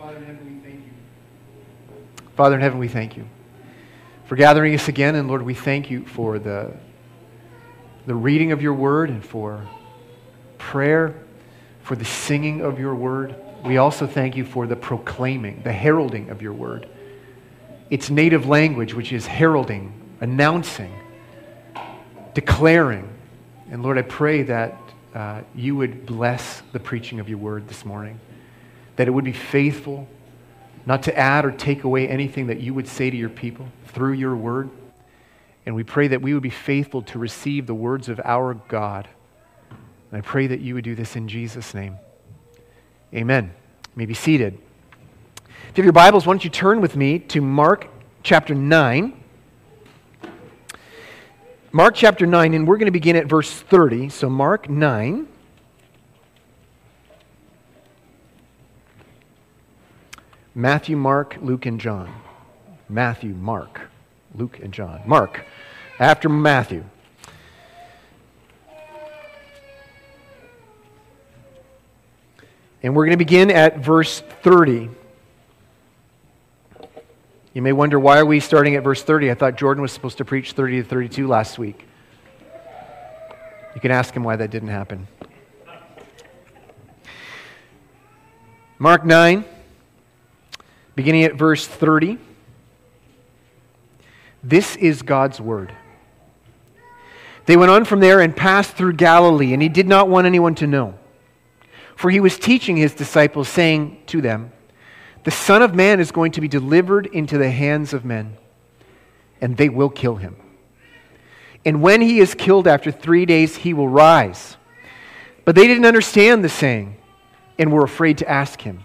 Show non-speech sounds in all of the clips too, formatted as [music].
Father in heaven, we thank you. Father in heaven, we thank you for gathering us again. And Lord, we thank you for the, the reading of your word and for prayer, for the singing of your word. We also thank you for the proclaiming, the heralding of your word. Its native language, which is heralding, announcing, declaring. And Lord, I pray that uh, you would bless the preaching of your word this morning, that it would be faithful, not to add or take away anything that you would say to your people through your word. And we pray that we would be faithful to receive the words of our God. And I pray that you would do this in Jesus' name. Amen. You may be seated. If you have your Bibles, why don't you turn with me to Mark chapter 9. Mark chapter 9, and we're going to begin at verse 30. So, Mark 9. Matthew, Mark, Luke, and John. Matthew, Mark, Luke, and John. Mark, after Matthew. And we're going to begin at verse 30. You may wonder why are we starting at verse 30? I thought Jordan was supposed to preach 30 to 32 last week. You can ask him why that didn't happen. Mark 9, beginning at verse 30. This is God's word. They went on from there and passed through Galilee, and he did not want anyone to know. For he was teaching his disciples, saying to them, The Son of Man is going to be delivered into the hands of men, and they will kill him. And when he is killed after three days, he will rise. But they didn't understand the saying and were afraid to ask him.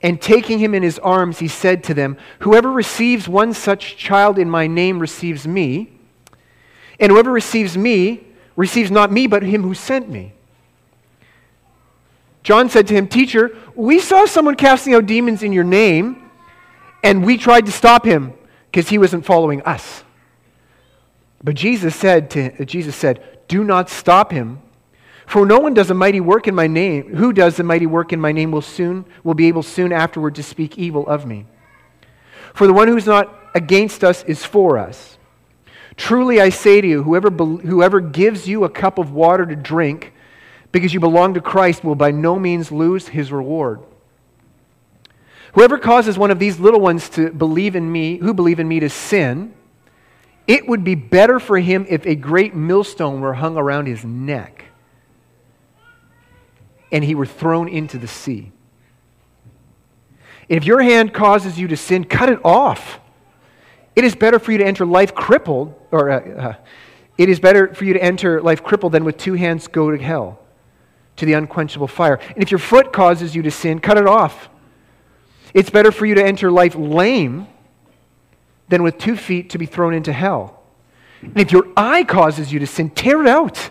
And taking him in his arms, he said to them, Whoever receives one such child in my name receives me. And whoever receives me receives not me, but him who sent me. John said to him, Teacher, we saw someone casting out demons in your name, and we tried to stop him because he wasn't following us. But Jesus said, to, Jesus said, Do not stop him. For no one does a mighty work in my name. Who does a mighty work in my name will soon will be able soon afterward to speak evil of me. For the one who is not against us is for us. Truly I say to you, whoever, whoever gives you a cup of water to drink because you belong to Christ will by no means lose his reward. Whoever causes one of these little ones to believe in me, who believe in me to sin, it would be better for him if a great millstone were hung around his neck and he were thrown into the sea. If your hand causes you to sin, cut it off. It is better for you to enter life crippled, or uh, uh, it is better for you to enter life crippled than with two hands go to hell to the unquenchable fire. And if your foot causes you to sin, cut it off. It's better for you to enter life lame than with two feet to be thrown into hell. And if your eye causes you to sin, tear it out.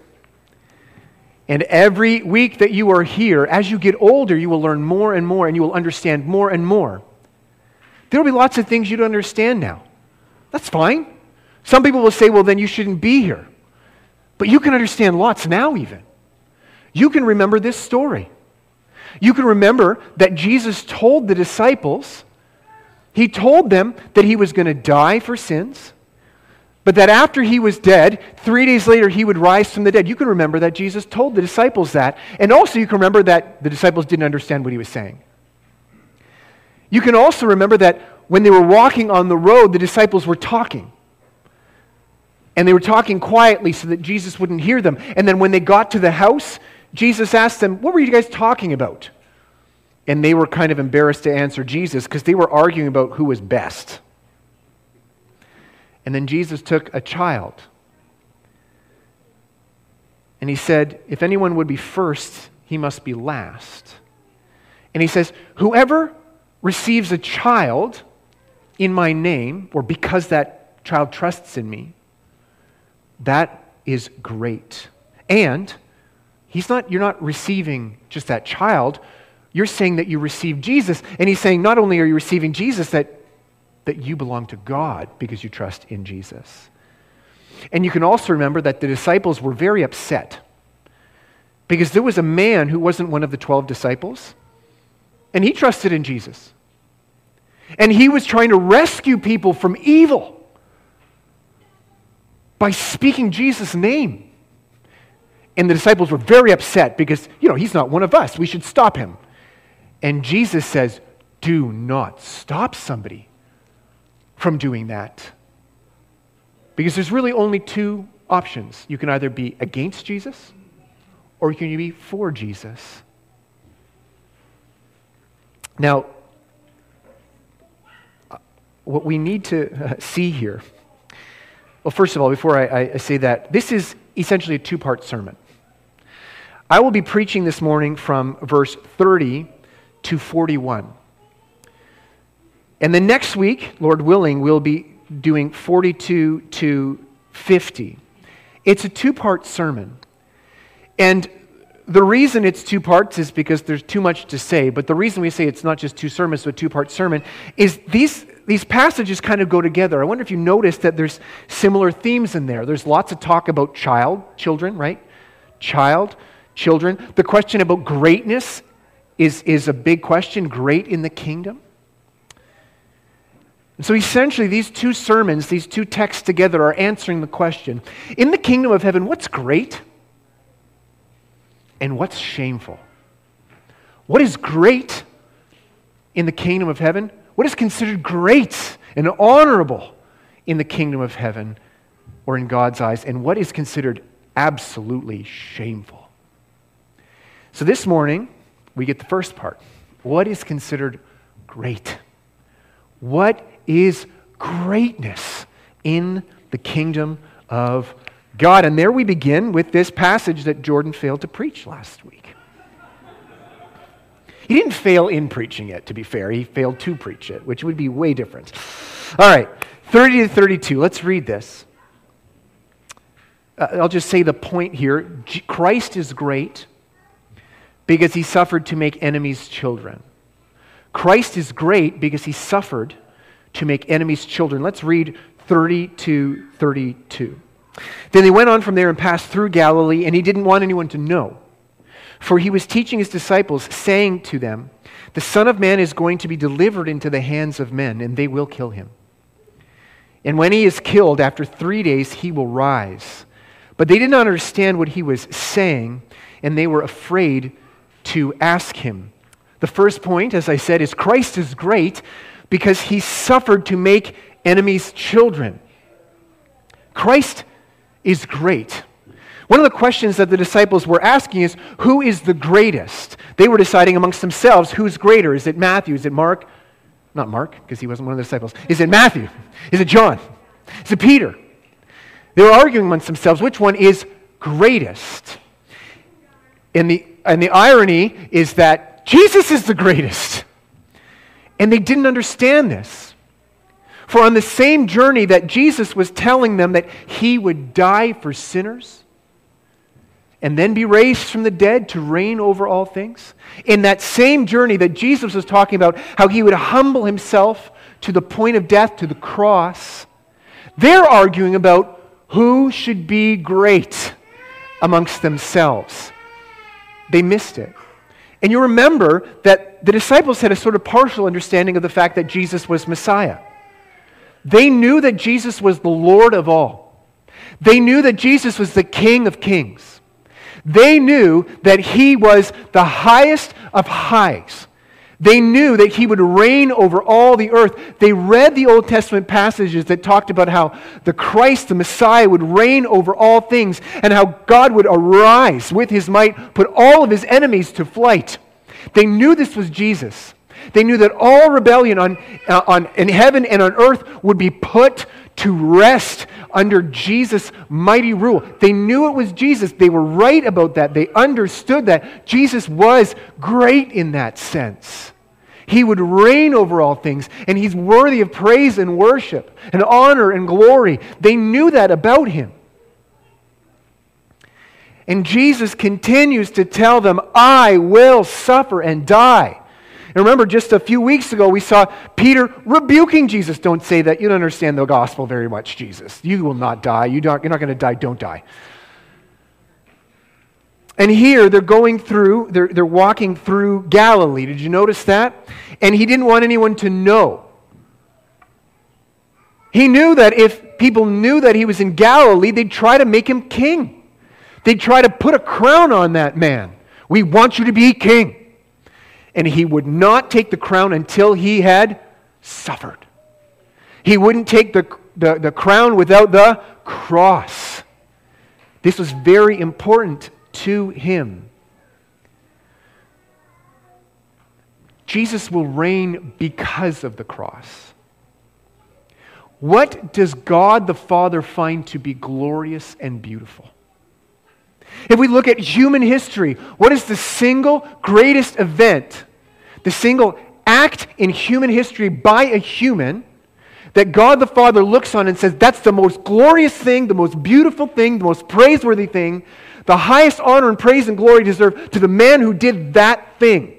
And every week that you are here, as you get older, you will learn more and more and you will understand more and more. There will be lots of things you don't understand now. That's fine. Some people will say, well, then you shouldn't be here. But you can understand lots now, even. You can remember this story. You can remember that Jesus told the disciples, He told them that He was going to die for sins, but that after He was dead, three days later He would rise from the dead. You can remember that Jesus told the disciples that. And also, you can remember that the disciples didn't understand what He was saying. You can also remember that when they were walking on the road, the disciples were talking. And they were talking quietly so that Jesus wouldn't hear them. And then when they got to the house, Jesus asked them, What were you guys talking about? And they were kind of embarrassed to answer Jesus because they were arguing about who was best. And then Jesus took a child and he said, If anyone would be first, he must be last. And he says, Whoever receives a child in my name, or because that child trusts in me, that is great. And he's not, you're not receiving just that child, you're saying that you receive Jesus. And he's saying, not only are you receiving Jesus, that, that you belong to God because you trust in Jesus. And you can also remember that the disciples were very upset because there was a man who wasn't one of the 12 disciples, and he trusted in Jesus. And he was trying to rescue people from evil by speaking Jesus' name. And the disciples were very upset because, you know, he's not one of us. We should stop him. And Jesus says, Do not stop somebody from doing that. Because there's really only two options. You can either be against Jesus or you can be for Jesus. Now, what we need to uh, see here, well, first of all, before I, I say that, this is essentially a two part sermon. I will be preaching this morning from verse 30 to 41. And then next week, Lord willing, we'll be doing 42 to 50. It's a two part sermon. And the reason it's two parts is because there's too much to say. But the reason we say it's not just two sermons, but two part sermon is these, these passages kind of go together. I wonder if you noticed that there's similar themes in there. There's lots of talk about child, children, right? Child, children. The question about greatness is, is a big question great in the kingdom. And so essentially, these two sermons, these two texts together, are answering the question in the kingdom of heaven, what's great and what's shameful? What is great in the kingdom of heaven? What is considered great and honorable in the kingdom of heaven or in God's eyes? And what is considered absolutely shameful? So this morning, we get the first part. What is considered great? What is greatness in the kingdom of God? And there we begin with this passage that Jordan failed to preach last week. He didn't fail in preaching it, to be fair. He failed to preach it, which would be way different. All right, 30 to 32. Let's read this. Uh, I'll just say the point here Christ is great because he suffered to make enemies children. Christ is great because he suffered to make enemies children. Let's read 30 to 32. Then they went on from there and passed through Galilee, and he didn't want anyone to know. For he was teaching his disciples, saying to them, The Son of Man is going to be delivered into the hands of men, and they will kill him. And when he is killed, after three days, he will rise. But they did not understand what he was saying, and they were afraid to ask him. The first point, as I said, is Christ is great because he suffered to make enemies children. Christ is great. One of the questions that the disciples were asking is who is the greatest? They were deciding amongst themselves who's greater. Is it Matthew? Is it Mark? Not Mark, because he wasn't one of the disciples. Is it Matthew? Is it John? Is it Peter? They were arguing amongst themselves which one is greatest. And the, and the irony is that Jesus is the greatest. And they didn't understand this. For on the same journey that Jesus was telling them that he would die for sinners and then be raised from the dead to reign over all things, in that same journey that Jesus was talking about, how he would humble himself to the point of death, to the cross, they're arguing about who should be great amongst themselves. They missed it. And you remember that the disciples had a sort of partial understanding of the fact that Jesus was Messiah. They knew that Jesus was the Lord of all. They knew that Jesus was the King of kings. They knew that he was the highest of highs. They knew that he would reign over all the earth. They read the Old Testament passages that talked about how the Christ, the Messiah, would reign over all things and how God would arise with his might, put all of his enemies to flight. They knew this was Jesus. They knew that all rebellion on, uh, on, in heaven and on earth would be put to rest under Jesus' mighty rule. They knew it was Jesus. They were right about that. They understood that Jesus was great in that sense. He would reign over all things, and he's worthy of praise and worship and honor and glory. They knew that about him. And Jesus continues to tell them, I will suffer and die. And remember, just a few weeks ago, we saw Peter rebuking Jesus. Don't say that. You don't understand the gospel very much, Jesus. You will not die. You don't, you're not going to die. Don't die. And here they're going through, they're, they're walking through Galilee. Did you notice that? And he didn't want anyone to know. He knew that if people knew that he was in Galilee, they'd try to make him king. They'd try to put a crown on that man. We want you to be king and he would not take the crown until he had suffered. He wouldn't take the, the, the crown without the cross. This was very important to him. Jesus will reign because of the cross. What does God the Father find to be glorious and beautiful? If we look at human history, what is the single greatest event, the single act in human history by a human that God the Father looks on and says, that's the most glorious thing, the most beautiful thing, the most praiseworthy thing, the highest honor and praise and glory deserved to the man who did that thing?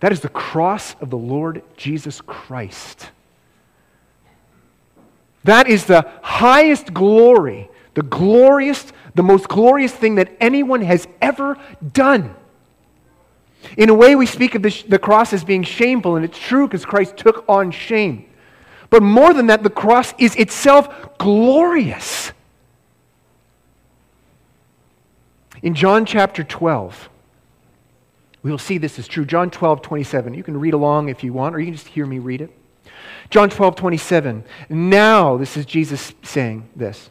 That is the cross of the Lord Jesus Christ. That is the highest glory, the glorious the most glorious thing that anyone has ever done. In a way, we speak of the, the cross as being shameful, and it's true because Christ took on shame. But more than that, the cross is itself glorious. In John chapter 12, we will see this is true. John 12, 27. You can read along if you want, or you can just hear me read it. John 12, 27. Now, this is Jesus saying this.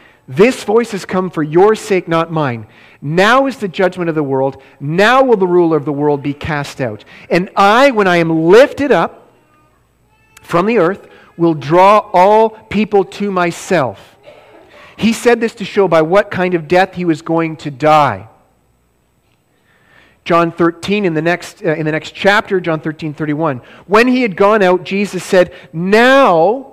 this voice has come for your sake, not mine. Now is the judgment of the world. Now will the ruler of the world be cast out. And I, when I am lifted up from the earth, will draw all people to myself. He said this to show by what kind of death he was going to die. John 13 in the next uh, in the next chapter John 13 31 when he had gone out Jesus said now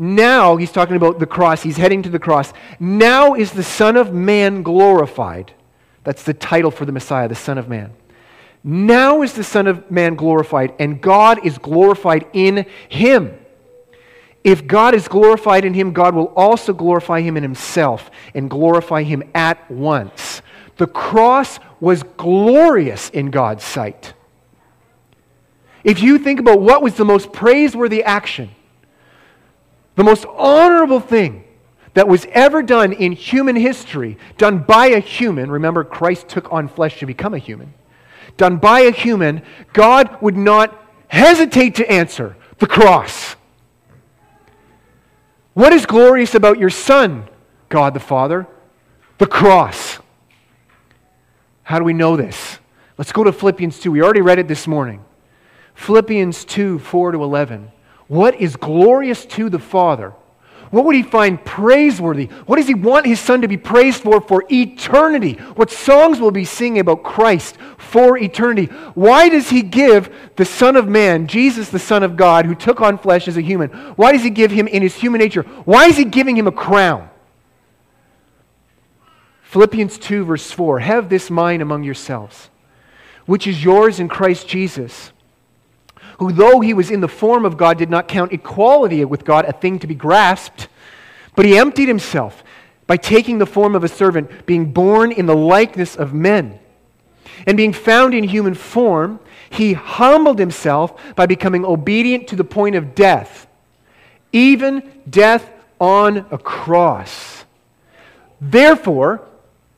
now, he's talking about the cross. He's heading to the cross. Now is the Son of Man glorified. That's the title for the Messiah, the Son of Man. Now is the Son of Man glorified, and God is glorified in him. If God is glorified in him, God will also glorify him in himself and glorify him at once. The cross was glorious in God's sight. If you think about what was the most praiseworthy action, the most honorable thing that was ever done in human history, done by a human, remember, Christ took on flesh to become a human, done by a human, God would not hesitate to answer the cross. What is glorious about your Son, God the Father? The cross. How do we know this? Let's go to Philippians 2. We already read it this morning. Philippians 2 4 to 11. What is glorious to the Father? What would he find praiseworthy? What does he want his son to be praised for for eternity? What songs will be singing about Christ for eternity? Why does he give the Son of Man, Jesus, the Son of God, who took on flesh as a human, why does he give him in his human nature? Why is he giving him a crown? Philippians 2, verse 4 Have this mind among yourselves, which is yours in Christ Jesus who, though he was in the form of God, did not count equality with God a thing to be grasped, but he emptied himself by taking the form of a servant, being born in the likeness of men. And being found in human form, he humbled himself by becoming obedient to the point of death, even death on a cross. Therefore,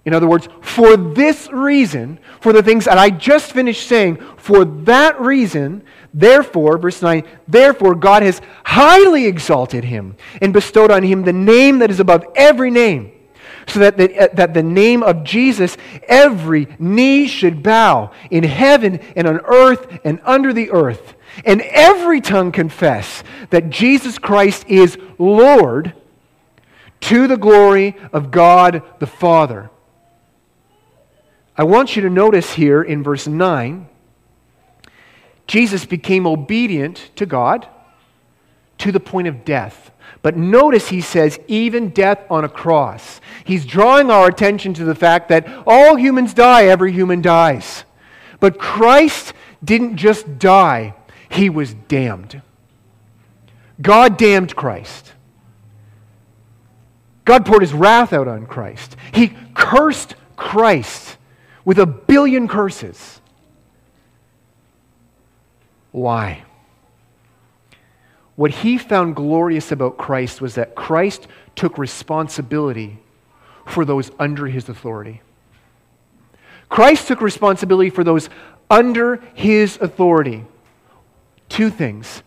in other words, for this reason, for the things that I just finished saying, for that reason, therefore, verse 9, therefore God has highly exalted him and bestowed on him the name that is above every name, so that the, uh, that the name of Jesus every knee should bow in heaven and on earth and under the earth, and every tongue confess that Jesus Christ is Lord to the glory of God the Father. I want you to notice here in verse 9, Jesus became obedient to God to the point of death. But notice he says, even death on a cross. He's drawing our attention to the fact that all humans die, every human dies. But Christ didn't just die, he was damned. God damned Christ. God poured his wrath out on Christ. He cursed Christ with a billion curses. Why? What he found glorious about Christ was that Christ took responsibility for those under his authority. Christ took responsibility for those under his authority. Two things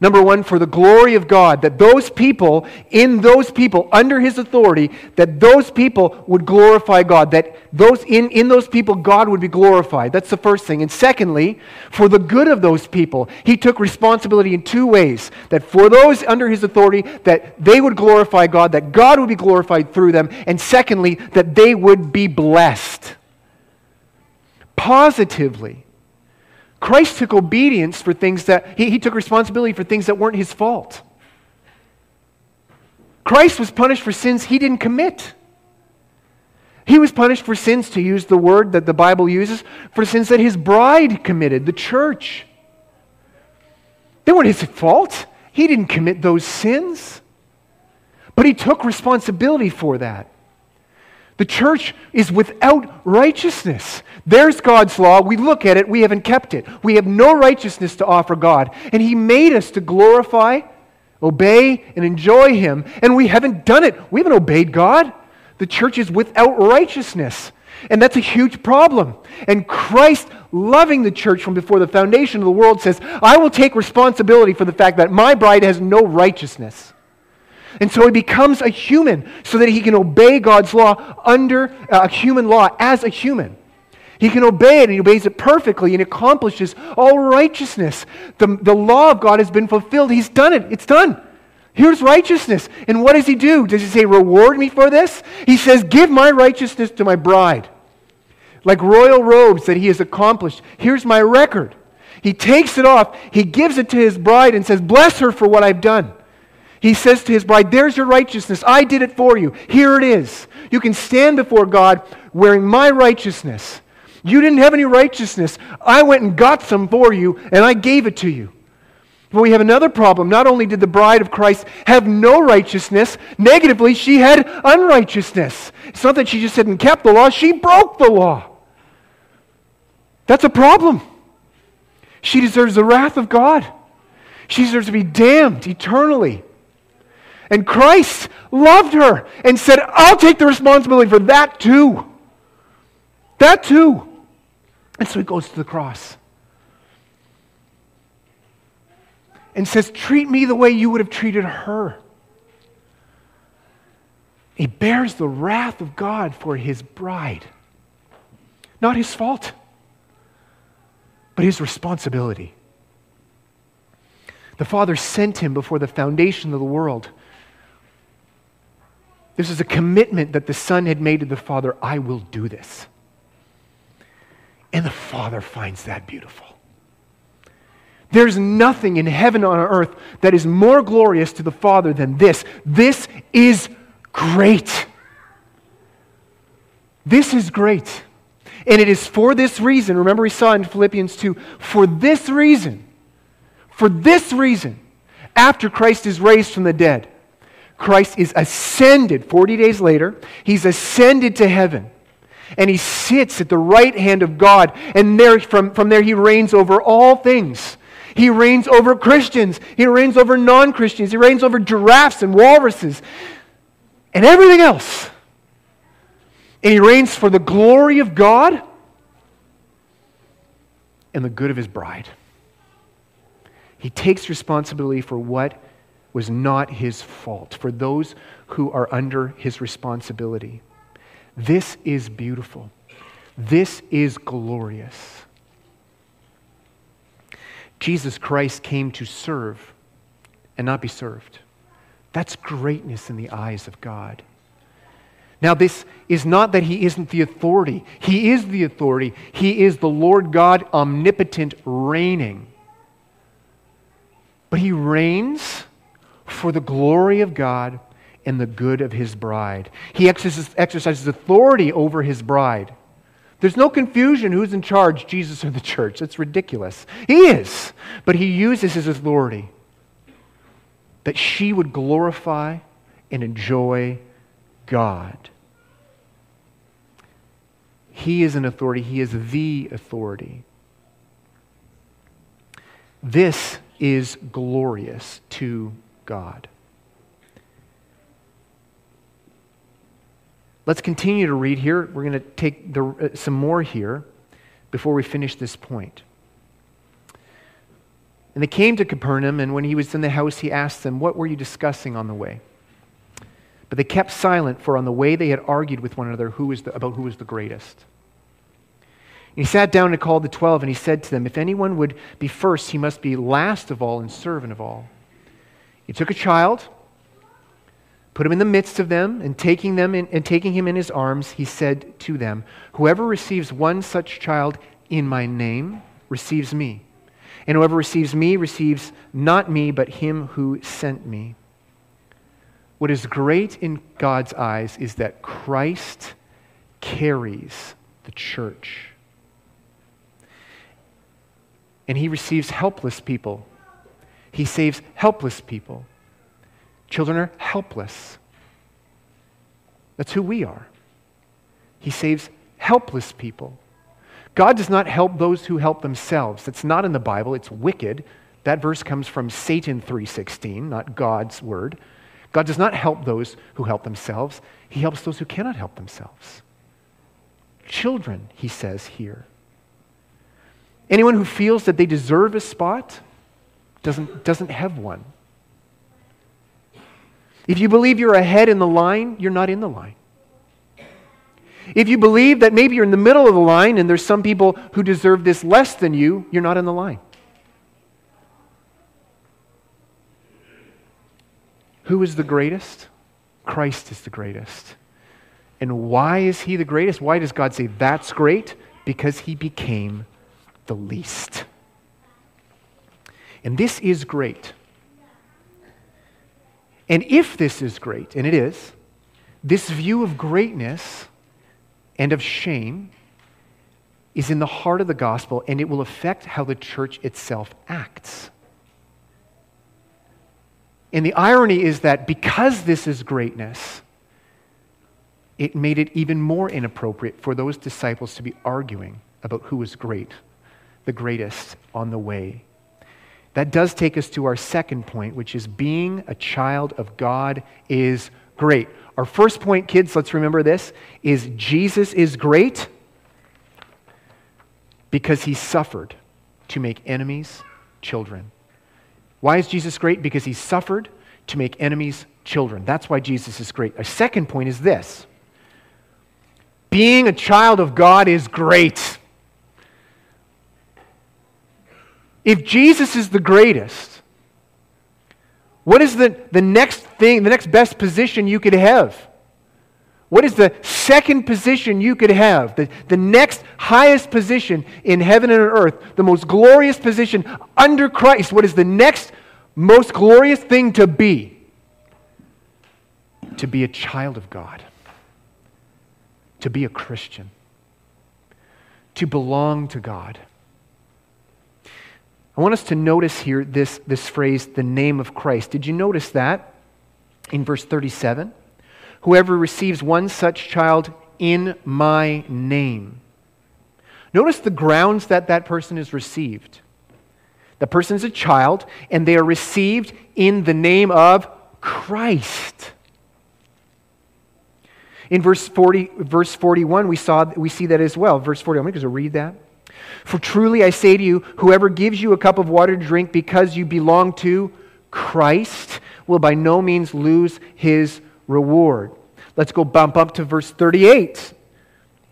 Number one, for the glory of God, that those people, in those people, under his authority, that those people would glorify God, that those in, in those people, God would be glorified. That's the first thing. And secondly, for the good of those people, he took responsibility in two ways. That for those under his authority, that they would glorify God, that God would be glorified through them, and secondly, that they would be blessed. Positively. Christ took obedience for things that, he, he took responsibility for things that weren't his fault. Christ was punished for sins he didn't commit. He was punished for sins, to use the word that the Bible uses, for sins that his bride committed, the church. They weren't his fault. He didn't commit those sins. But he took responsibility for that. The church is without righteousness. There's God's law. We look at it, we haven't kept it. We have no righteousness to offer God. And He made us to glorify, obey, and enjoy Him. And we haven't done it. We haven't obeyed God. The church is without righteousness. And that's a huge problem. And Christ, loving the church from before the foundation of the world, says, I will take responsibility for the fact that my bride has no righteousness. And so he becomes a human so that he can obey God's law under uh, a human law as a human. He can obey it and he obeys it perfectly and accomplishes all righteousness. The, the law of God has been fulfilled. He's done it. It's done. Here's righteousness. And what does he do? Does he say, Reward me for this? He says, Give my righteousness to my bride. Like royal robes that he has accomplished. Here's my record. He takes it off, he gives it to his bride and says, Bless her for what I've done. He says to his bride, There's your righteousness. I did it for you. Here it is. You can stand before God wearing my righteousness. You didn't have any righteousness. I went and got some for you, and I gave it to you. But we have another problem. Not only did the bride of Christ have no righteousness, negatively, she had unrighteousness. It's not that she just hadn't kept the law, she broke the law. That's a problem. She deserves the wrath of God. She deserves to be damned eternally. And Christ loved her and said, I'll take the responsibility for that too. That too. And so he goes to the cross and says, Treat me the way you would have treated her. He bears the wrath of God for his bride. Not his fault, but his responsibility. The Father sent him before the foundation of the world this is a commitment that the Son had made to the Father I will do this. And the Father finds that beautiful. There's nothing in heaven or on earth that is more glorious to the Father than this. This is great. This is great. And it is for this reason, remember we saw in Philippians 2, for this reason For this reason, after Christ is raised from the dead, Christ is ascended 40 days later. He's ascended to heaven. And he sits at the right hand of God. And there, from, from there, he reigns over all things. He reigns over Christians. He reigns over non Christians. He reigns over giraffes and walruses and everything else. And he reigns for the glory of God and the good of his bride. He takes responsibility for what was not his fault, for those who are under his responsibility. This is beautiful. This is glorious. Jesus Christ came to serve and not be served. That's greatness in the eyes of God. Now, this is not that he isn't the authority. He is the authority. He is the Lord God, omnipotent, reigning. But he reigns for the glory of God and the good of his bride. He exercises, authority over his bride. There's no confusion who's in charge, Jesus or the church. It's ridiculous. He is. But he uses his authority that she would glorify and enjoy God. He is an authority, He is the authority. This is glorious to God. Let's continue to read here. We're going to take the, uh, some more here before we finish this point. And they came to Capernaum, and when he was in the house, he asked them, What were you discussing on the way? But they kept silent, for on the way they had argued with one another who the, about who was the greatest. And he sat down and called the twelve, and he said to them, If anyone would be first, he must be last of all and servant of all. He took a child, put him in the midst of them, and taking, them in, and taking him in his arms, he said to them, Whoever receives one such child in my name receives me. And whoever receives me receives not me, but him who sent me. What is great in God's eyes is that Christ carries the church. And he receives helpless people. He saves helpless people. Children are helpless. That's who we are. He saves helpless people. God does not help those who help themselves. That's not in the Bible. It's wicked. That verse comes from Satan 3:16, not God's word. God does not help those who help themselves, He helps those who cannot help themselves. Children, he says here. Anyone who feels that they deserve a spot doesn't, doesn't have one. If you believe you're ahead in the line, you're not in the line. If you believe that maybe you're in the middle of the line and there's some people who deserve this less than you, you're not in the line. Who is the greatest? Christ is the greatest. And why is he the greatest? Why does God say that's great? Because he became the least. And this is great. And if this is great, and it is, this view of greatness and of shame is in the heart of the gospel, and it will affect how the church itself acts. And the irony is that because this is greatness, it made it even more inappropriate for those disciples to be arguing about who was great, the greatest on the way. That does take us to our second point, which is being a child of God is great. Our first point, kids, let's remember this, is Jesus is great because he suffered to make enemies children. Why is Jesus great? Because he suffered to make enemies children. That's why Jesus is great. Our second point is this being a child of God is great. If Jesus is the greatest, what is the, the next thing, the next best position you could have? What is the second position you could have? The, the next highest position in heaven and on earth, the most glorious position under Christ. What is the next most glorious thing to be? To be a child of God, to be a Christian, to belong to God. I want us to notice here this, this phrase, the name of Christ. Did you notice that in verse 37? Whoever receives one such child in my name. Notice the grounds that that person is received. The person is a child, and they are received in the name of Christ. In verse, 40, verse 41, we, saw, we see that as well. Verse 41, I'm going to read that. For truly I say to you, whoever gives you a cup of water to drink because you belong to Christ will by no means lose his reward. Let's go bump up to verse 38.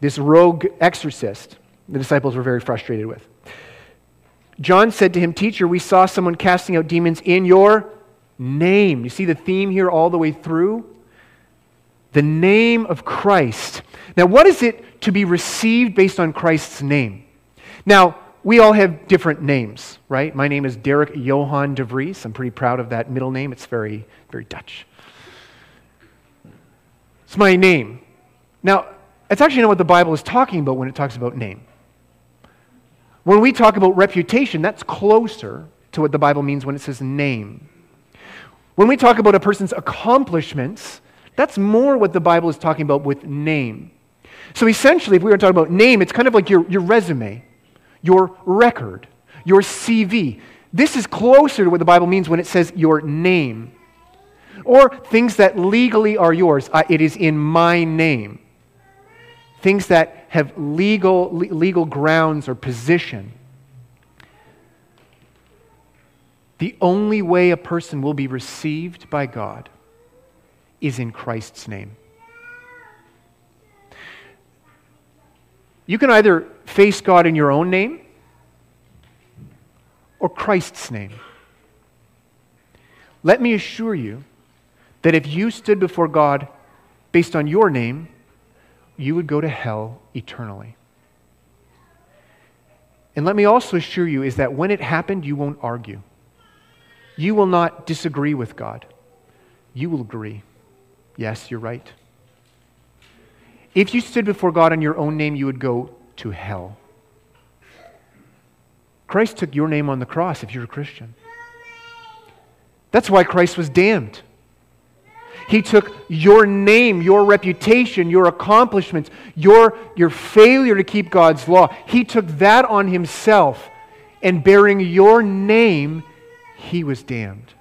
This rogue exorcist, the disciples were very frustrated with. John said to him, Teacher, we saw someone casting out demons in your name. You see the theme here all the way through? The name of Christ. Now, what is it to be received based on Christ's name? Now, we all have different names, right? My name is Derek Johan de Vries. I'm pretty proud of that middle name. It's very, very Dutch. It's my name. Now, it's actually not what the Bible is talking about when it talks about name. When we talk about reputation, that's closer to what the Bible means when it says name. When we talk about a person's accomplishments, that's more what the Bible is talking about with name. So essentially, if we were talking about name, it's kind of like your, your resume, your record, your CV. This is closer to what the Bible means when it says your name. Or things that legally are yours. Uh, it is in my name things that have legal, legal grounds or position. The only way a person will be received by God is in Christ's name. You can either face God in your own name or Christ's name. Let me assure you that if you stood before God based on your name, you would go to hell eternally. And let me also assure you is that when it happened, you won't argue. You will not disagree with God. You will agree. Yes, you're right. If you stood before God in your own name, you would go to hell. Christ took your name on the cross if you're a Christian. That's why Christ was damned. He took your name, your reputation, your accomplishments, your, your failure to keep God's law. He took that on himself. And bearing your name, he was damned.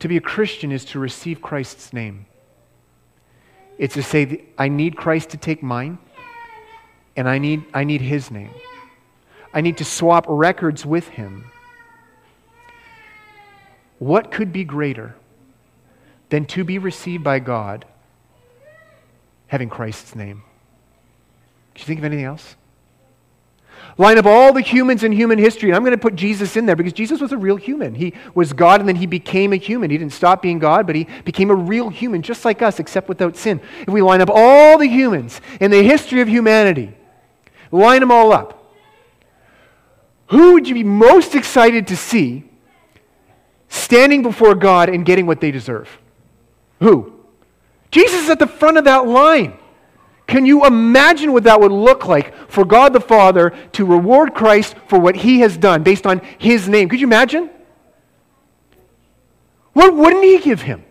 To be a Christian is to receive Christ's name. It's to say, I need Christ to take mine, and I need, I need his name. I need to swap records with him. What could be greater than to be received by God having Christ's name? Can you think of anything else? Line up all the humans in human history, and I'm going to put Jesus in there because Jesus was a real human. He was God and then he became a human. He didn't stop being God, but he became a real human, just like us, except without sin. If we line up all the humans in the history of humanity, line them all up, who would you be most excited to see standing before God and getting what they deserve. Who? Jesus is at the front of that line. Can you imagine what that would look like for God the Father to reward Christ for what he has done based on his name? Could you imagine? What wouldn't he give him?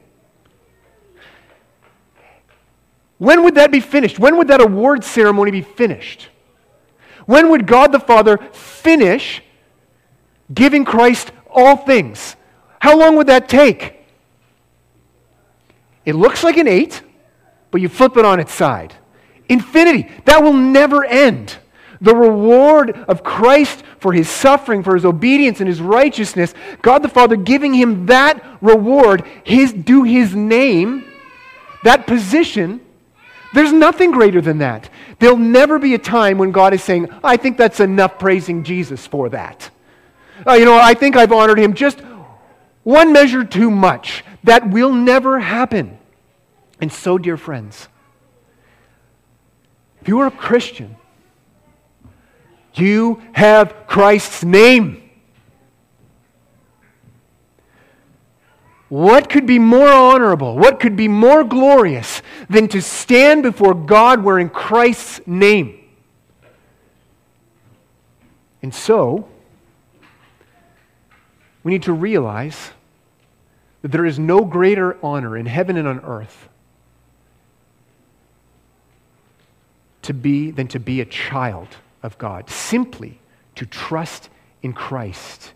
When would that be finished? When would that award ceremony be finished? When would God the Father finish giving Christ all things? How long would that take? It looks like an eight, but you flip it on its side. Infinity. That will never end. The reward of Christ for his suffering, for his obedience and his righteousness, God the Father giving him that reward, his due his name, that position, there's nothing greater than that. There'll never be a time when God is saying, I think that's enough praising Jesus for that. Uh, you know, I think I've honored him just one measure too much. That will never happen. And so, dear friends, if you are a Christian, you have Christ's name. What could be more honorable? What could be more glorious than to stand before God wearing Christ's name? And so, we need to realize that there is no greater honor in heaven and on earth to be than to be a child of God, simply to trust in Christ,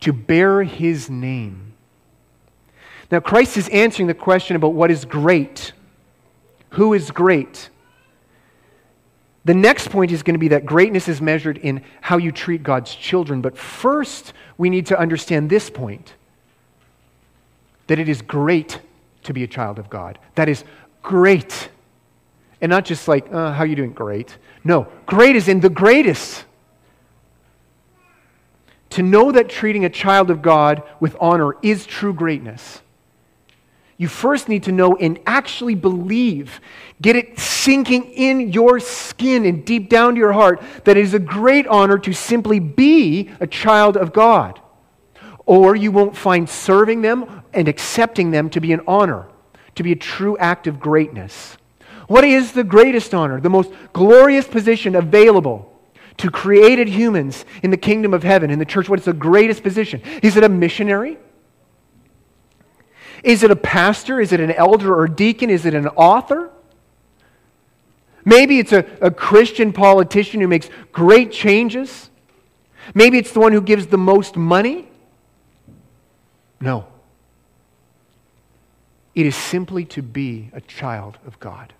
to bear his name. Now, Christ is answering the question about what is great. Who is great? The next point is going to be that greatness is measured in how you treat God's children. But first, we need to understand this point that it is great to be a child of God. That is great. And not just like, uh, how you doing? Great. No, great is in the greatest. To know that treating a child of God with honor is true greatness you first need to know and actually believe, get it sinking in your skin and deep down to your heart that it is a great honor to simply be a child of God. Or you won't find serving them and accepting them to be an honor, to be a true act of greatness. What is the greatest honor, the most glorious position available to created humans in the kingdom of heaven, in the church? What is the greatest position? Is it a missionary? Is it a pastor? Is it an elder or deacon? Is it an author? Maybe it's a, a Christian politician who makes great changes. Maybe it's the one who gives the most money. No. It is simply to be a child of God,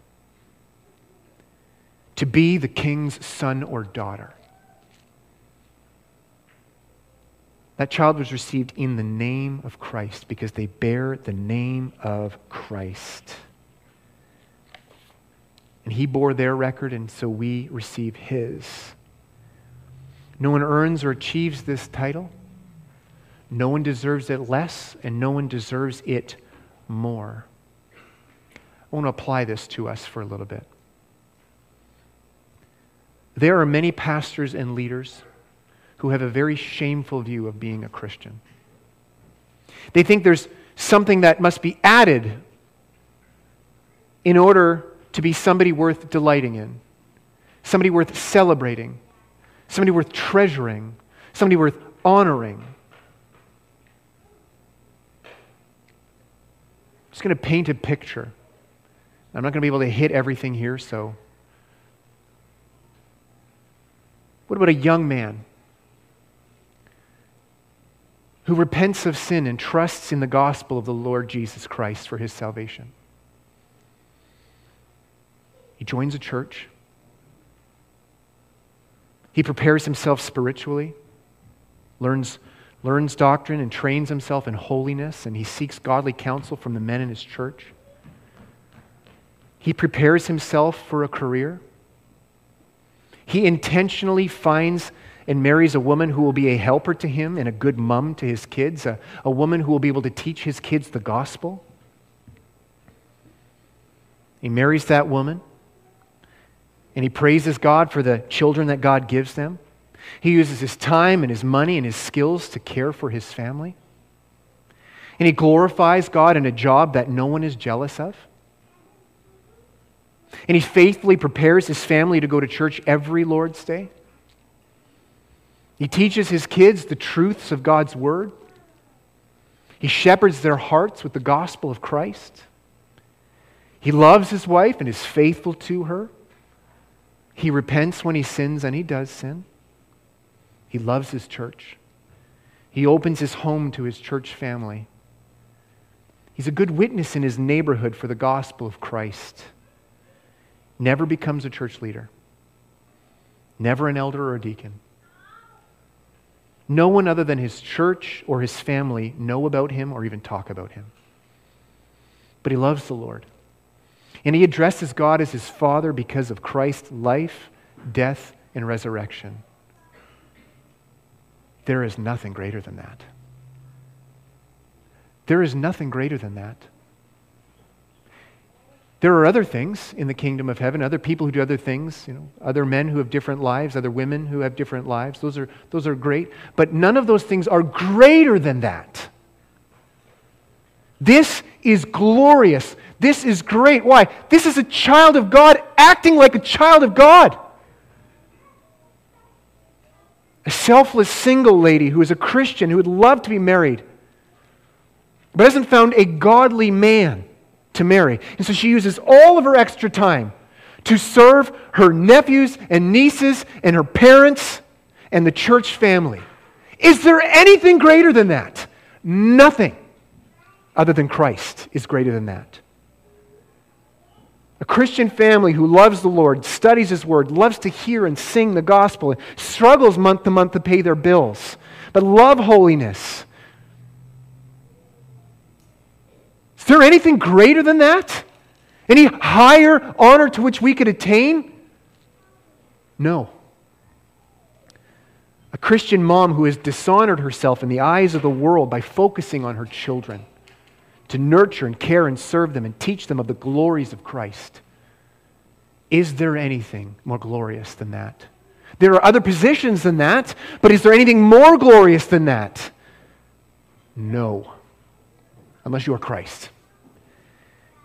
to be the king's son or daughter. That child was received in the name of Christ because they bear the name of Christ. And he bore their record, and so we receive his. No one earns or achieves this title. No one deserves it less, and no one deserves it more. I want to apply this to us for a little bit. There are many pastors and leaders who have a very shameful view of being a Christian. They think there's something that must be added in order to be somebody worth delighting in, somebody worth celebrating, somebody worth treasuring, somebody worth honoring. I'm just going to paint a picture. I'm not going to be able to hit everything here, so. What about a young man who repents of sin and trusts in the gospel of the Lord Jesus Christ for his salvation. He joins a church. He prepares himself spiritually, learns, learns doctrine, and trains himself in holiness, and he seeks godly counsel from the men in his church. He prepares himself for a career. He intentionally finds and marries a woman who will be a helper to him and a good mom to his kids, a, a woman who will be able to teach his kids the gospel. He marries that woman and he praises God for the children that God gives them. He uses his time and his money and his skills to care for his family. And he glorifies God in a job that no one is jealous of. And he faithfully prepares his family to go to church every Lord's Day. He teaches his kids the truths of God's word. He shepherds their hearts with the gospel of Christ. He loves his wife and is faithful to her. He repents when he sins, and he does sin. He loves his church. He opens his home to his church family. He's a good witness in his neighborhood for the gospel of Christ. Never becomes a church leader, never an elder or a deacon. No one other than his church or his family know about him or even talk about him. But he loves the Lord. And he addresses God as his Father because of Christ's life, death, and resurrection. There is nothing greater than that. There is nothing greater than that. There are other things in the kingdom of heaven, other people who do other things, you know, other men who have different lives, other women who have different lives. Those are, those are great. But none of those things are greater than that. This is glorious. This is great. Why? This is a child of God acting like a child of God. a selfless single lady who is a Christian who would love to be married, but hasn't found a godly man to marry. And so she uses all of her extra time to serve her nephews and nieces and her parents and the church family. Is there anything greater than that? Nothing other than Christ is greater than that. A Christian family who loves the Lord, studies His Word, loves to hear and sing the gospel, struggles month to month to pay their bills, but love holiness. Is there anything greater than that? Any higher honor to which we could attain? No. A Christian mom who has dishonored herself in the eyes of the world by focusing on her children to nurture and care and serve them and teach them of the glories of Christ. Is there anything more glorious than that? There are other positions than that, but is there anything more glorious than that? No, unless you are Christ.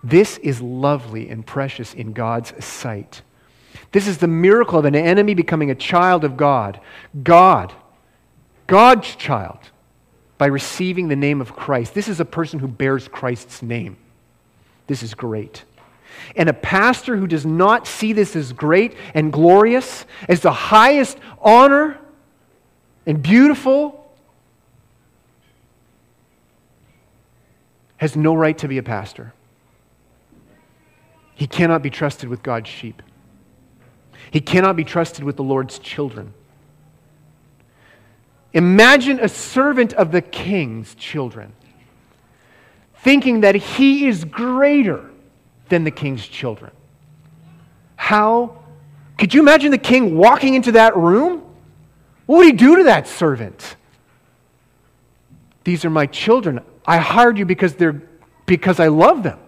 This is lovely and precious in God's sight. This is the miracle of an enemy becoming a child of God. God, God's child, by receiving the name of Christ. This is a person who bears Christ's name. This is great. And a pastor who does not see this as great and glorious, as the highest honor and beautiful, has no right to be a pastor. He cannot be trusted with God's sheep. He cannot be trusted with the Lord's children. Imagine a servant of the king's children thinking that he is greater than the king's children. How? Could you imagine the king walking into that room? What would he do to that servant? These are my children. I hired you because they're because I love them.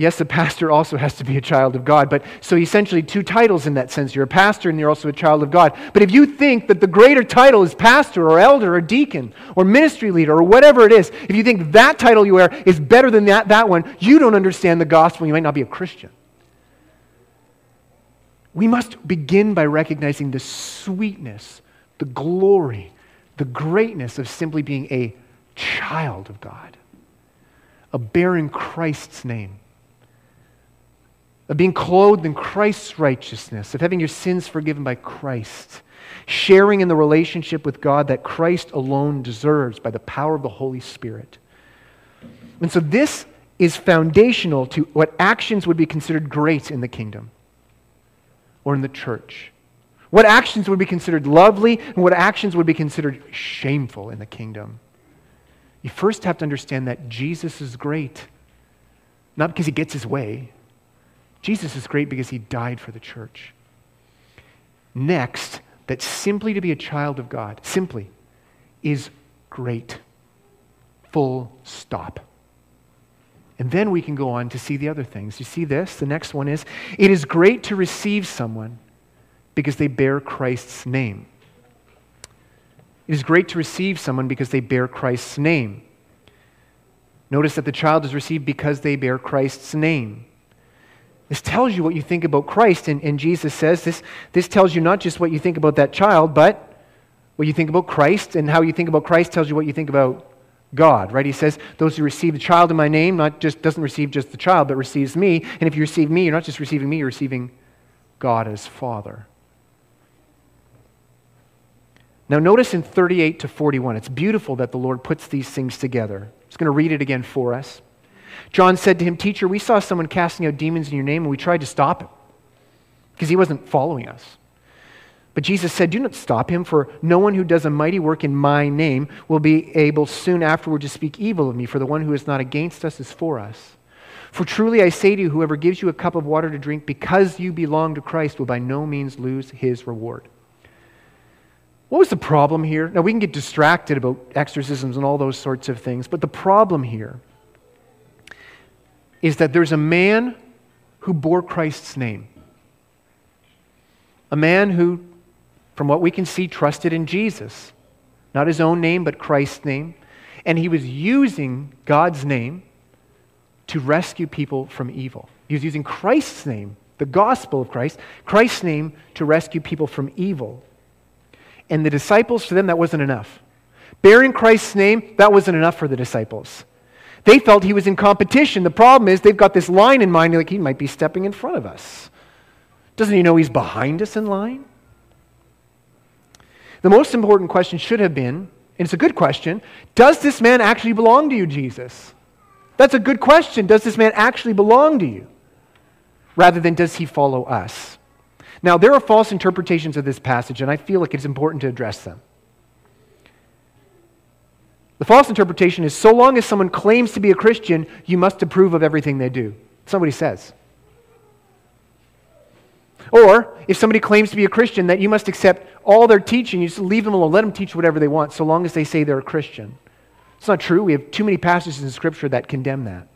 Yes, the pastor also has to be a child of God, but so essentially two titles in that sense. You're a pastor and you're also a child of God. But if you think that the greater title is pastor or elder or deacon or ministry leader or whatever it is, if you think that title you wear is better than that, that one, you don't understand the gospel. You might not be a Christian. We must begin by recognizing the sweetness, the glory, the greatness of simply being a child of God, of bearing Christ's name of being clothed in Christ's righteousness, of having your sins forgiven by Christ, sharing in the relationship with God that Christ alone deserves by the power of the Holy Spirit. And so this is foundational to what actions would be considered great in the kingdom or in the church. What actions would be considered lovely and what actions would be considered shameful in the kingdom. You first have to understand that Jesus is great, not because he gets his way, Jesus is great because he died for the church. Next, that simply to be a child of God, simply, is great. Full stop. And then we can go on to see the other things. You see this? The next one is it is great to receive someone because they bear Christ's name. It is great to receive someone because they bear Christ's name. Notice that the child is received because they bear Christ's name. This tells you what you think about Christ. And, and Jesus says this, this tells you not just what you think about that child, but what you think about Christ. And how you think about Christ tells you what you think about God, right? He says, Those who receive the child in my name, not just doesn't receive just the child, but receives me. And if you receive me, you're not just receiving me, you're receiving God as Father. Now, notice in 38 to 41, it's beautiful that the Lord puts these things together. Just going to read it again for us. John said to him, Teacher, we saw someone casting out demons in your name, and we tried to stop him because he wasn't following us. But Jesus said, Do not stop him, for no one who does a mighty work in my name will be able soon afterward to speak evil of me, for the one who is not against us is for us. For truly I say to you, whoever gives you a cup of water to drink because you belong to Christ will by no means lose his reward. What was the problem here? Now, we can get distracted about exorcisms and all those sorts of things, but the problem here is that there's a man who bore Christ's name. A man who, from what we can see, trusted in Jesus. Not his own name, but Christ's name. And he was using God's name to rescue people from evil. He was using Christ's name the gospel of Christ, Christ's name to rescue people from evil. And the disciples, for them, that wasn't enough. Bearing Christ's name, that wasn't enough for the disciples. They felt he was in competition. The problem is they've got this line in mind, like he might be stepping in front of us. Doesn't he know he's behind us in line? The most important question should have been, and it's a good question, does this man actually belong to you, Jesus? That's a good question. Does this man actually belong to you? Rather than does he follow us? Now, there are false interpretations of this passage, and I feel like it's important to address them. The false interpretation is so long as someone claims to be a Christian, you must approve of everything they do. Somebody says. Or if somebody claims to be a Christian, that you must accept all their teaching, you just leave them alone, let them teach whatever they want, so long as they say they're a Christian. It's not true. We have too many passages in Scripture that condemn that.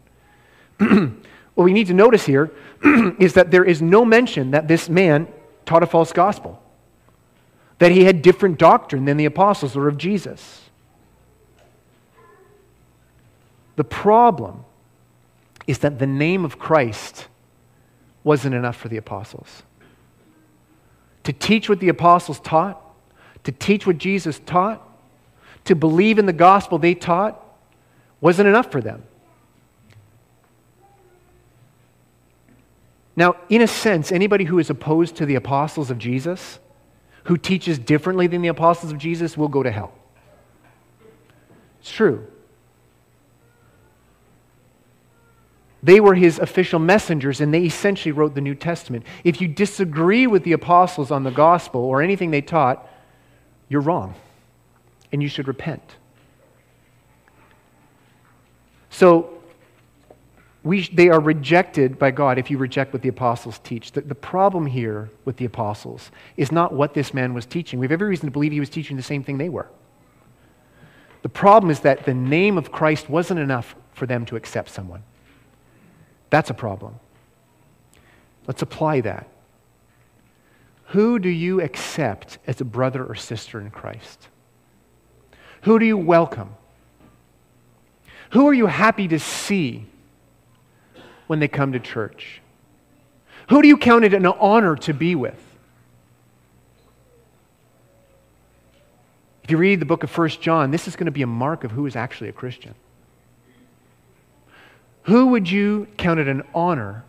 [clears throat] what we need to notice here [clears throat] is that there is no mention that this man taught a false gospel, that he had different doctrine than the apostles or of Jesus. The problem is that the name of Christ wasn't enough for the apostles. To teach what the apostles taught, to teach what Jesus taught, to believe in the gospel they taught, wasn't enough for them. Now, in a sense, anybody who is opposed to the apostles of Jesus, who teaches differently than the apostles of Jesus, will go to hell. It's true. They were his official messengers, and they essentially wrote the New Testament. If you disagree with the apostles on the gospel or anything they taught, you're wrong, and you should repent. So, we, they are rejected by God if you reject what the apostles teach. The, the problem here with the apostles is not what this man was teaching. We have every reason to believe he was teaching the same thing they were. The problem is that the name of Christ wasn't enough for them to accept someone. That's a problem. Let's apply that. Who do you accept as a brother or sister in Christ? Who do you welcome? Who are you happy to see when they come to church? Who do you count it an honor to be with? If you read the book of 1 John, this is going to be a mark of who is actually a Christian. Who would you count it an honor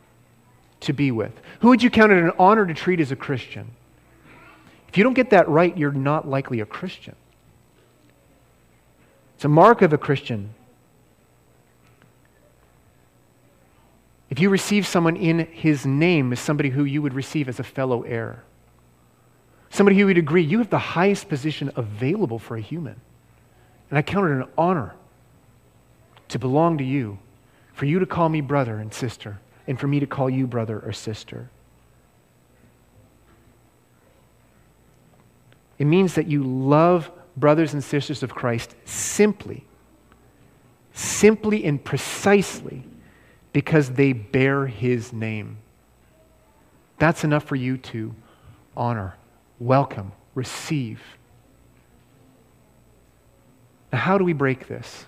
to be with? Who would you count it an honor to treat as a Christian? If you don't get that right, you're not likely a Christian. It's a mark of a Christian. If you receive someone in his name as somebody who you would receive as a fellow heir, somebody who would agree, you have the highest position available for a human. And I count it an honor to belong to you for you to call me brother and sister, and for me to call you brother or sister. It means that you love brothers and sisters of Christ simply, simply and precisely because they bear his name. That's enough for you to honor, welcome, receive. Now, how do we break this?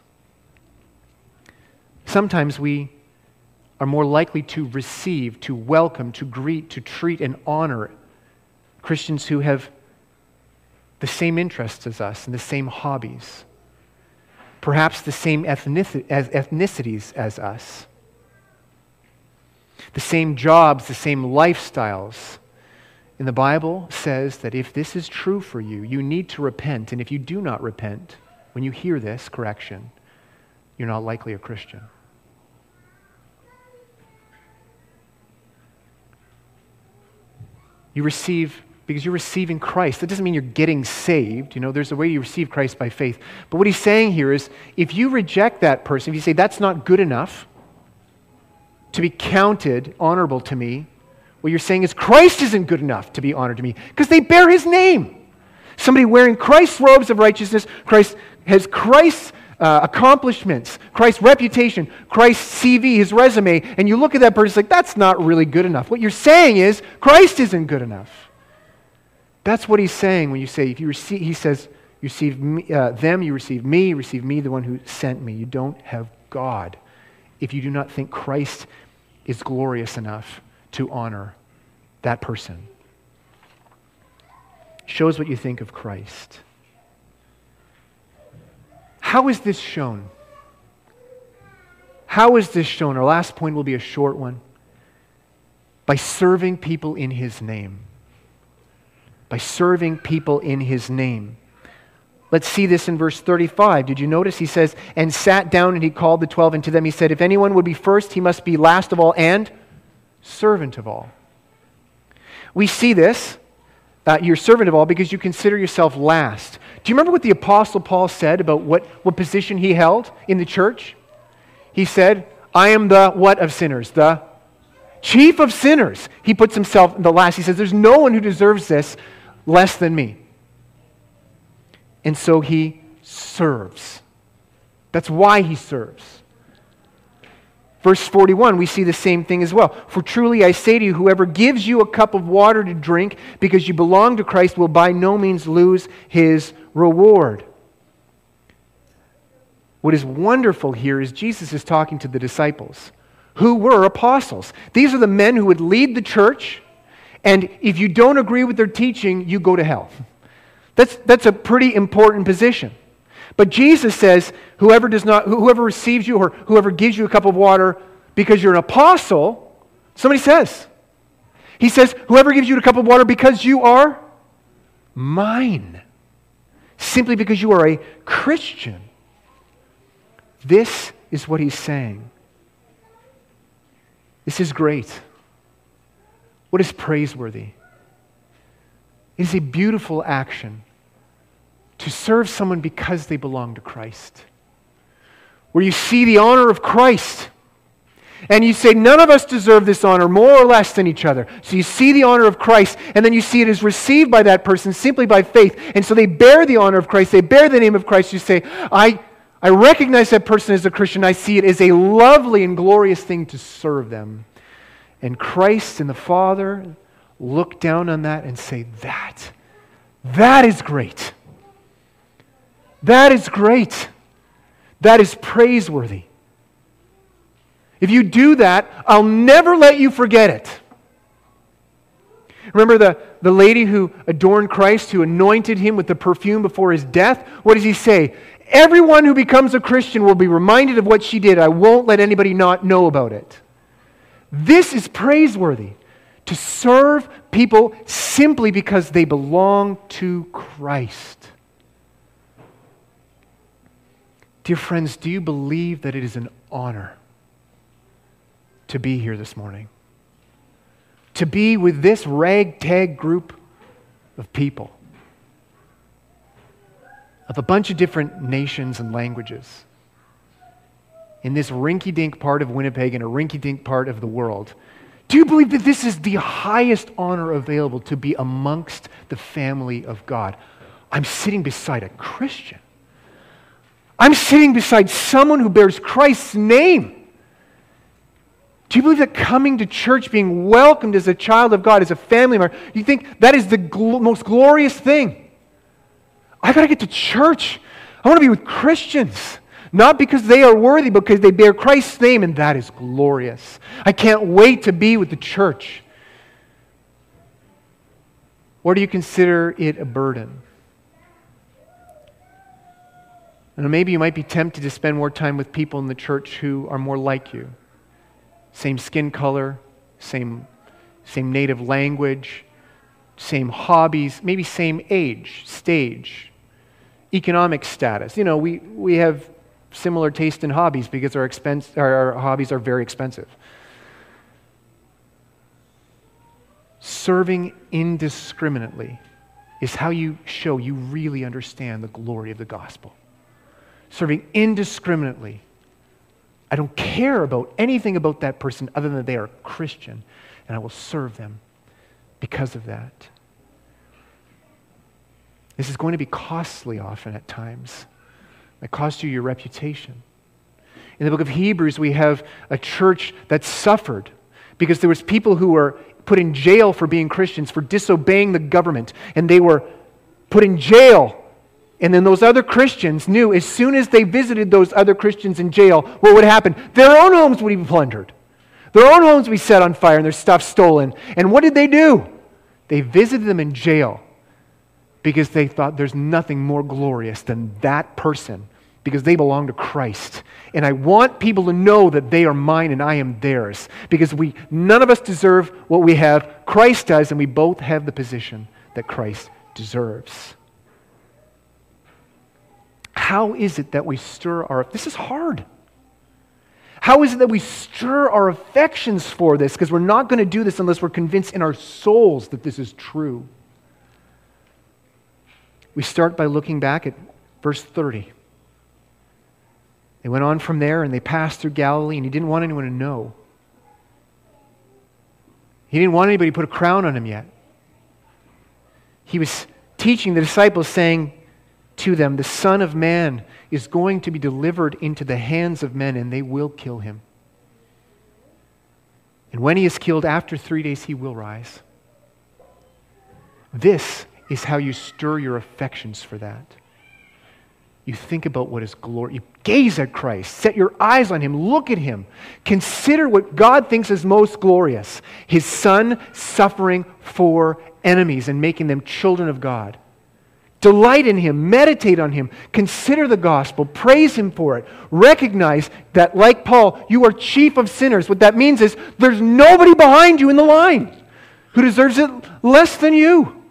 Sometimes we are more likely to receive, to welcome, to greet, to treat, and honor Christians who have the same interests as us and the same hobbies, perhaps the same ethnicities as us, the same jobs, the same lifestyles. And the Bible says that if this is true for you, you need to repent. And if you do not repent, when you hear this correction, you're not likely a Christian. You receive because you're receiving Christ. That doesn't mean you're getting saved. You know, there's a way you receive Christ by faith. But what he's saying here is if you reject that person, if you say that's not good enough to be counted honorable to me, what you're saying is Christ isn't good enough to be honored to me because they bear his name. Somebody wearing Christ's robes of righteousness, Christ has Christ's uh, accomplishments, Christ's reputation, Christ's CV, his resume, and you look at that person, it's like, that's not really good enough. What you're saying is, Christ isn't good enough. That's what he's saying when you say, if you receive, he says, you receive me, uh, them, you receive me, you receive me, the one who sent me. You don't have God if you do not think Christ is glorious enough to honor that person. Shows what you think of Christ. How is this shown? How is this shown? Our last point will be a short one. By serving people in His name. By serving people in His name. Let's see this in verse 35. Did you notice? He says, And sat down and he called the twelve, and to them he said, If anyone would be first, he must be last of all and servant of all. We see this, uh, you're servant of all, because you consider yourself last. Do you remember what the Apostle Paul said about what, what position he held in the church? He said, I am the what of sinners? The chief of sinners. He puts himself in the last. He says, There's no one who deserves this less than me. And so he serves. That's why he serves. Verse 41, we see the same thing as well. For truly I say to you, whoever gives you a cup of water to drink because you belong to Christ will by no means lose his reward. What is wonderful here is Jesus is talking to the disciples who were apostles. These are the men who would lead the church, and if you don't agree with their teaching, you go to hell. [laughs] That's, that's a pretty important position. But Jesus says, whoever does not, whoever receives you or whoever gives you a cup of water because you're an apostle, somebody says. He says, whoever gives you a cup of water because you are mine. Simply because you are a Christian. This is what he's saying. This is great. What is praiseworthy? It is a beautiful action to serve someone because they belong to Christ. Where you see the honor of Christ and you say, none of us deserve this honor more or less than each other. So you see the honor of Christ, and then you see it is received by that person simply by faith. And so they bear the honor of Christ, they bear the name of Christ. You say, I, I recognize that person as a Christian. I see it as a lovely and glorious thing to serve them. And Christ and the Father look down on that and say, That, that is great. That is great. That is praiseworthy. If you do that, I'll never let you forget it. Remember the, the lady who adorned Christ, who anointed him with the perfume before his death? What does he say? Everyone who becomes a Christian will be reminded of what she did. I won't let anybody not know about it. This is praiseworthy to serve people simply because they belong to Christ. Dear friends, do you believe that it is an honor to be here this morning? To be with this ragtag group of people, of a bunch of different nations and languages, in this rinky dink part of Winnipeg and a rinky dink part of the world. Do you believe that this is the highest honor available to be amongst the family of God? I'm sitting beside a Christian. I'm sitting beside someone who bears Christ's name. Do you believe that coming to church, being welcomed as a child of God, as a family member, you think that is the gl- most glorious thing? I got to get to church. I want to be with Christians. Not because they are worthy, but because they bear Christ's name, and that is glorious. I can't wait to be with the church. Or do you consider it a burden? And maybe you might be tempted to spend more time with people in the church who are more like you. Same skin color, same, same native language, same hobbies, maybe same age, stage, economic status. You know, we, we have similar taste in hobbies because our, expense, our, our hobbies are very expensive. Serving indiscriminately is how you show you really understand the glory of the gospel serving indiscriminately. I don't care about anything about that person other than they are Christian, and I will serve them because of that. This is going to be costly often at times. It costs you your reputation. In the book of Hebrews, we have a church that suffered because there was people who were put in jail for being Christians, for disobeying the government, and they were put in jail and then those other Christians knew as soon as they visited those other Christians in jail, what would happen? Their own homes would be plundered. Their own homes would be set on fire and their stuff stolen. And what did they do? They visited them in jail because they thought there's nothing more glorious than that person because they belong to Christ. And I want people to know that they are mine and I am theirs because we none of us deserve what we have. Christ does and we both have the position that Christ deserves. How is it that we stir our This is hard. How is it that we stir our affections for this? Because we're not going to do this unless we're convinced in our souls that this is true. We start by looking back at verse 30. They went on from there and they passed through Galilee, and he didn't want anyone to know. He didn't want anybody to put a crown on him yet. He was teaching the disciples, saying to them, The Son of Man is going to be delivered into the hands of men, and they will kill him. And when he is killed, after three days, he will rise. This is how you stir your affections for that you think about what is glory. You gaze at Christ, set your eyes on him, look at him. Consider what God thinks is most glorious his son suffering for enemies and making them children of God. Delight in him, meditate on him, consider the gospel, praise him for it. Recognize that, like Paul, you are chief of sinners. What that means is there's nobody behind you in the line who deserves it less than you.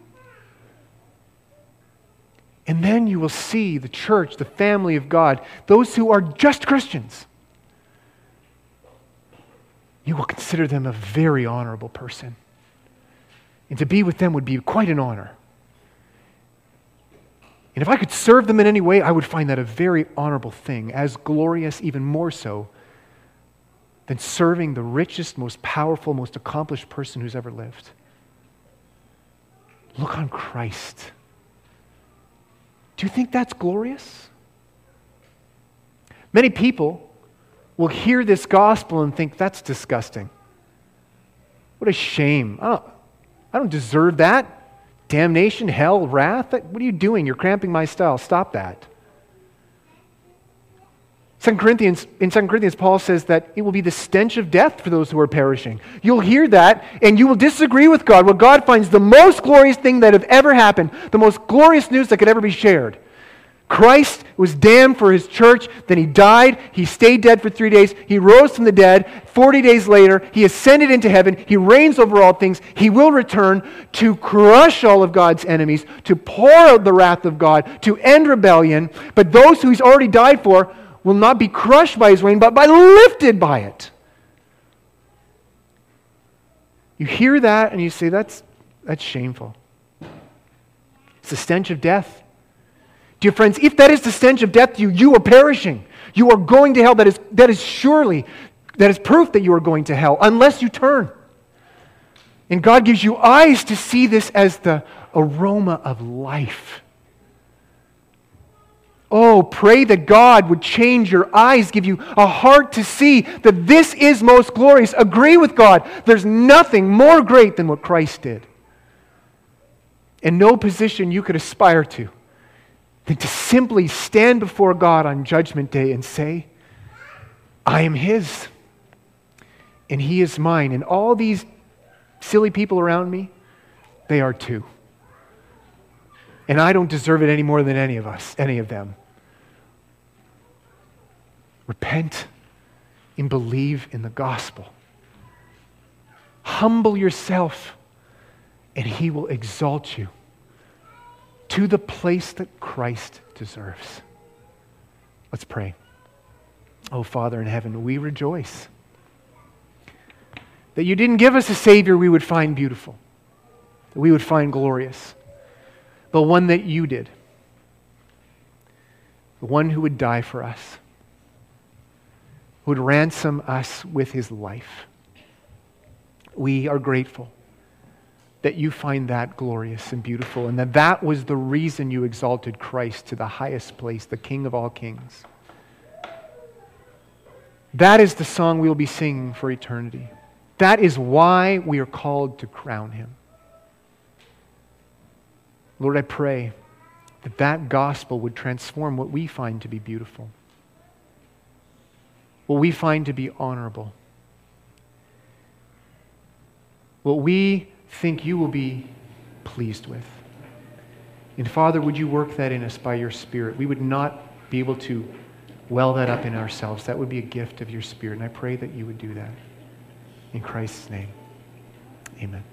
And then you will see the church, the family of God, those who are just Christians. You will consider them a very honorable person. And to be with them would be quite an honor. And if I could serve them in any way, I would find that a very honorable thing, as glorious, even more so, than serving the richest, most powerful, most accomplished person who's ever lived. Look on Christ. Do you think that's glorious? Many people will hear this gospel and think that's disgusting. What a shame. I don't, I don't deserve that. Damnation, hell, wrath. What are you doing? You're cramping my style. Stop that. 2 Corinthians, in 2 Corinthians, Paul says that it will be the stench of death for those who are perishing. You'll hear that and you will disagree with God. What God finds the most glorious thing that have ever happened, the most glorious news that could ever be shared. Christ was damned for his church, then he died, he stayed dead for three days, he rose from the dead. 40 days later, he ascended into heaven, he reigns over all things, he will return to crush all of God's enemies, to pour out the wrath of God, to end rebellion. But those who he's already died for, will not be crushed by his reign, but by lifted by it. You hear that and you say, that's, that's shameful. It's the stench of death. Dear friends, if that is the stench of death to you, you are perishing. You are going to hell. That is, that is surely, that is proof that you are going to hell, unless you turn. And God gives you eyes to see this as the aroma of life. Oh, pray that God would change your eyes, give you a heart to see that this is most glorious. Agree with God. There's nothing more great than what Christ did. And no position you could aspire to than to simply stand before God on Judgment Day and say, I am His, and He is mine. And all these silly people around me, they are too. And I don't deserve it any more than any of us, any of them. Repent and believe in the gospel. Humble yourself, and he will exalt you to the place that Christ deserves. Let's pray. Oh, Father in heaven, we rejoice that you didn't give us a Savior we would find beautiful, that we would find glorious but one that you did, the one who would die for us, who would ransom us with his life. We are grateful that you find that glorious and beautiful, and that that was the reason you exalted Christ to the highest place, the King of all kings. That is the song we will be singing for eternity. That is why we are called to crown him. Lord, I pray that that gospel would transform what we find to be beautiful, what we find to be honorable. what we think you will be pleased with. And Father, would you work that in us by your Spirit? We would not be able to well that up in ourselves. That would be a gift of your Spirit. And I pray that you would do that. In Christ's name, amen.